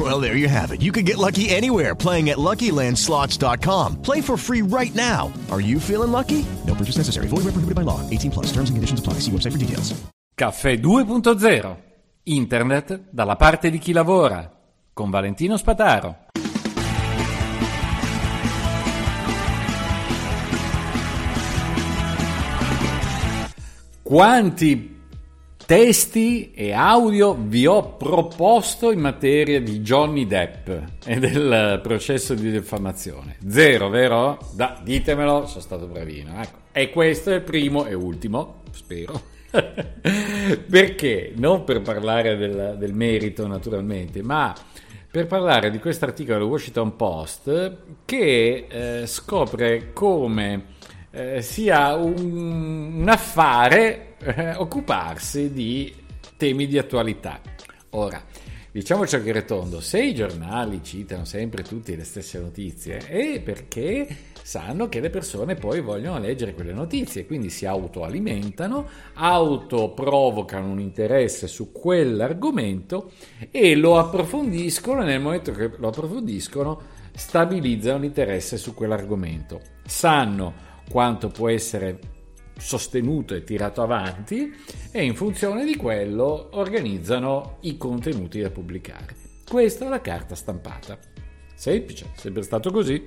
Well, there you have it. You can get lucky anywhere playing at LuckyLandSlots.com. Play for free right now. Are you feeling lucky? No purchase necessary. Void where prohibited by law. 18 plus. Terms and conditions apply. See website for details. Caffè 2.0. Internet dalla parte di chi lavora. Con Valentino Spataro. Quanti testi e audio vi ho proposto in materia di Johnny Depp e del processo di diffamazione? Zero, vero? Da, ditemelo, sono stato bravino. Ecco. E questo è il primo e ultimo, spero. Perché? Non per parlare del, del merito, naturalmente, ma per parlare di questo articolo del Washington Post che eh, scopre come eh, sia un, un affare eh, occuparsi di temi di attualità. Ora, diciamoci anche retondo, se i giornali citano sempre tutte le stesse notizie è perché sanno che le persone poi vogliono leggere quelle notizie, quindi si autoalimentano, autoprovocano un interesse su quell'argomento e lo approfondiscono e nel momento che lo approfondiscono stabilizzano l'interesse su quell'argomento. Sanno quanto può essere sostenuto e tirato avanti e in funzione di quello organizzano i contenuti da pubblicare. Questa è la carta stampata. Semplice, sempre stato così.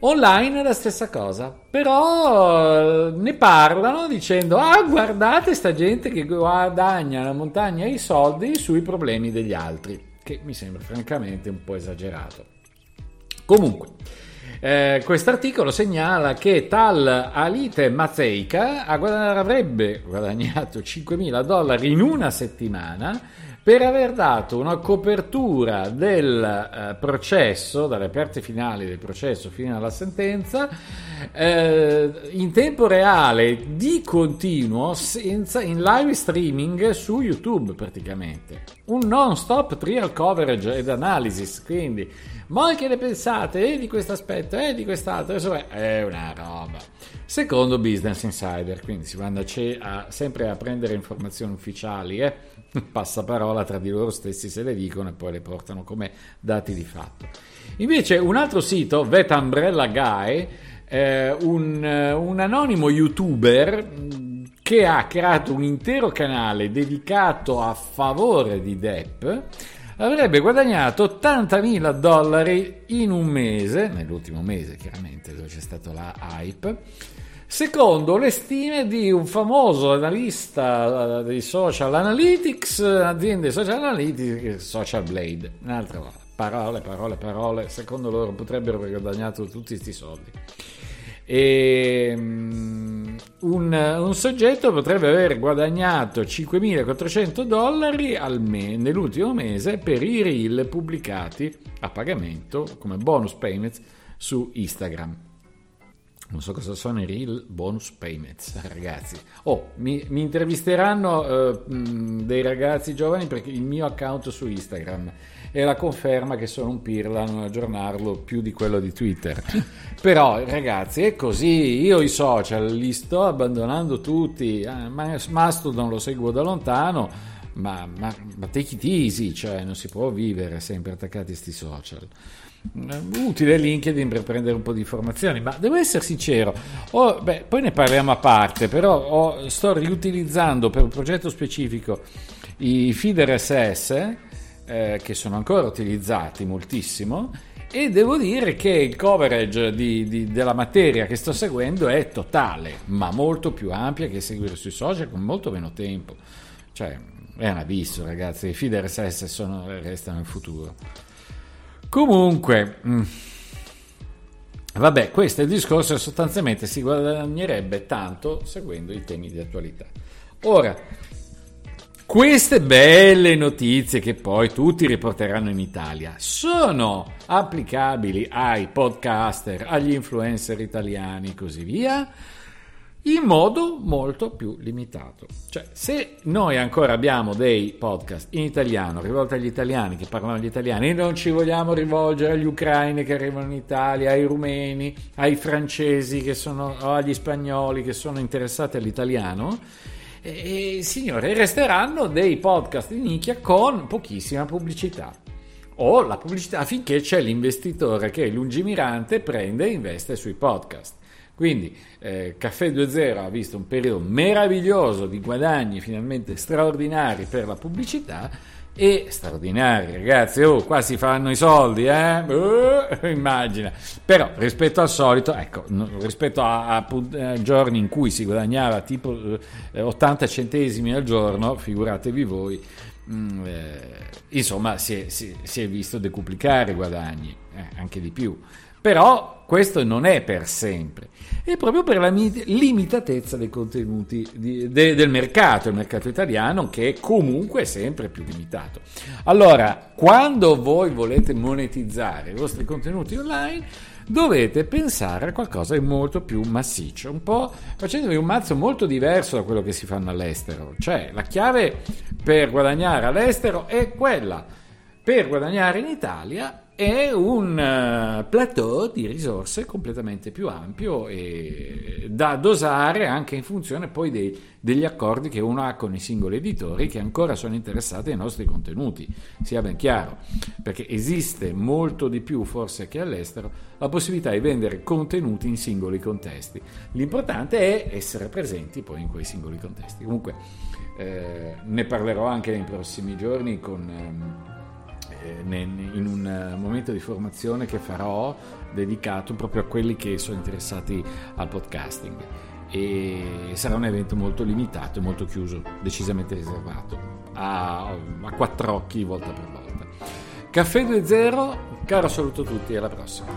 Online è la stessa cosa, però eh, ne parlano dicendo ah guardate sta gente che guadagna la montagna i soldi sui problemi degli altri, che mi sembra francamente un po' esagerato. Comunque, eh, Quest'articolo segnala che tal Alite Mazeika avrebbe guadagnato 5.000 dollari in una settimana per aver dato una copertura del eh, processo, dalle parti finali del processo fino alla sentenza, eh, in tempo reale, di continuo, senza, in live streaming su YouTube praticamente. Un non-stop trial coverage ed analysis, quindi voi che ne pensate eh, di questo aspetto e eh, di quest'altro? Insomma, è una roba. Secondo Business Insider, quindi si vanno a, sempre a prendere informazioni ufficiali, eh? passaparola tra di loro stessi se le dicono e poi le portano come dati di fatto. Invece un altro sito, Vet Umbrella Guy, eh, un, un anonimo youtuber che ha creato un intero canale dedicato a favore di Depp, avrebbe guadagnato 80.000 dollari in un mese, nell'ultimo mese chiaramente dove c'è stata la hype, secondo le stime di un famoso analista eh, di social analytics, aziende social analytics, Social Blade, un'altra volta. Parole, parole, parole, secondo loro potrebbero aver guadagnato tutti questi soldi. E, um, un, un, soggetto potrebbe aver guadagnato 5.400 dollari me- nell'ultimo mese per i reel pubblicati a pagamento come bonus payments su Instagram. Non so cosa sono i real bonus payments, ragazzi. Oh, mi, mi intervisteranno eh, dei ragazzi giovani perché il mio account su Instagram è la conferma che sono un pirla a non aggiornarlo più di quello di Twitter. Però, ragazzi, è così. Io i social li sto abbandonando tutti. Eh, Mastodon lo seguo da lontano. Ma, ma, ma take it easy, cioè non si può vivere sempre attaccati a questi social utile LinkedIn per prendere un po' di informazioni, ma devo essere sincero, oh, beh, poi ne parliamo a parte, però oh, sto riutilizzando per un progetto specifico i feeder SS eh, che sono ancora utilizzati moltissimo e devo dire che il coverage di, di, della materia che sto seguendo è totale, ma molto più ampia che seguire sui social con molto meno tempo. Cioè, è un abisso ragazzi, i feeder SS sono, restano in futuro. Comunque, mm, vabbè, questo è il discorso sostanzialmente si guadagnerebbe tanto seguendo i temi di attualità. Ora, queste belle notizie che poi tutti riporteranno in Italia sono applicabili ai podcaster, agli influencer italiani e così via? In modo molto più limitato. Cioè, se noi ancora abbiamo dei podcast in italiano rivolti agli italiani che parlano gli italiani e non ci vogliamo rivolgere agli ucraini che arrivano in Italia, ai rumeni, ai francesi che sono, o agli spagnoli che sono interessati all'italiano, e, signore, resteranno dei podcast di nicchia con pochissima pubblicità. O la pubblicità finché c'è l'investitore che è lungimirante, prende e investe sui podcast. Quindi eh, Caffè 2.0 ha visto un periodo meraviglioso di guadagni finalmente straordinari per la pubblicità e straordinari ragazzi, oh, qua si fanno i soldi, eh? Uh, immagina. Però rispetto al solito, ecco, rispetto a, a, a, giorni in cui si guadagnava tipo eh, 80 centesimi al giorno, figuratevi voi, mh, mm, eh, insomma si è, si, si è, visto decuplicare i guadagni, eh, anche di più. Però questo non è per sempre, è proprio per la limitatezza dei contenuti di, de, del mercato, il mercato italiano che è comunque sempre più limitato. Allora, quando voi volete monetizzare i vostri contenuti online, dovete pensare a qualcosa di molto più massiccio, un po' facendovi un mazzo molto diverso da quello che si fanno all'estero. Cioè, la chiave per guadagnare all'estero è quella. Per guadagnare in Italia è un uh, plateau di risorse completamente più ampio e da dosare anche in funzione poi dei, degli accordi che uno ha con i singoli editori che ancora sono interessati ai nostri contenuti, sia ben chiaro, perché esiste molto di più forse che all'estero la possibilità di vendere contenuti in singoli contesti. L'importante è essere presenti poi in quei singoli contesti. Comunque eh, ne parlerò anche nei prossimi giorni con... Um, eh, in un eh, momento di formazione che farò dedicato proprio a quelli che sono interessati al podcasting e sarà un evento molto limitato e molto chiuso, decisamente riservato a, a quattro occhi volta per volta. Caffè 2.0, caro saluto a tutti e alla prossima.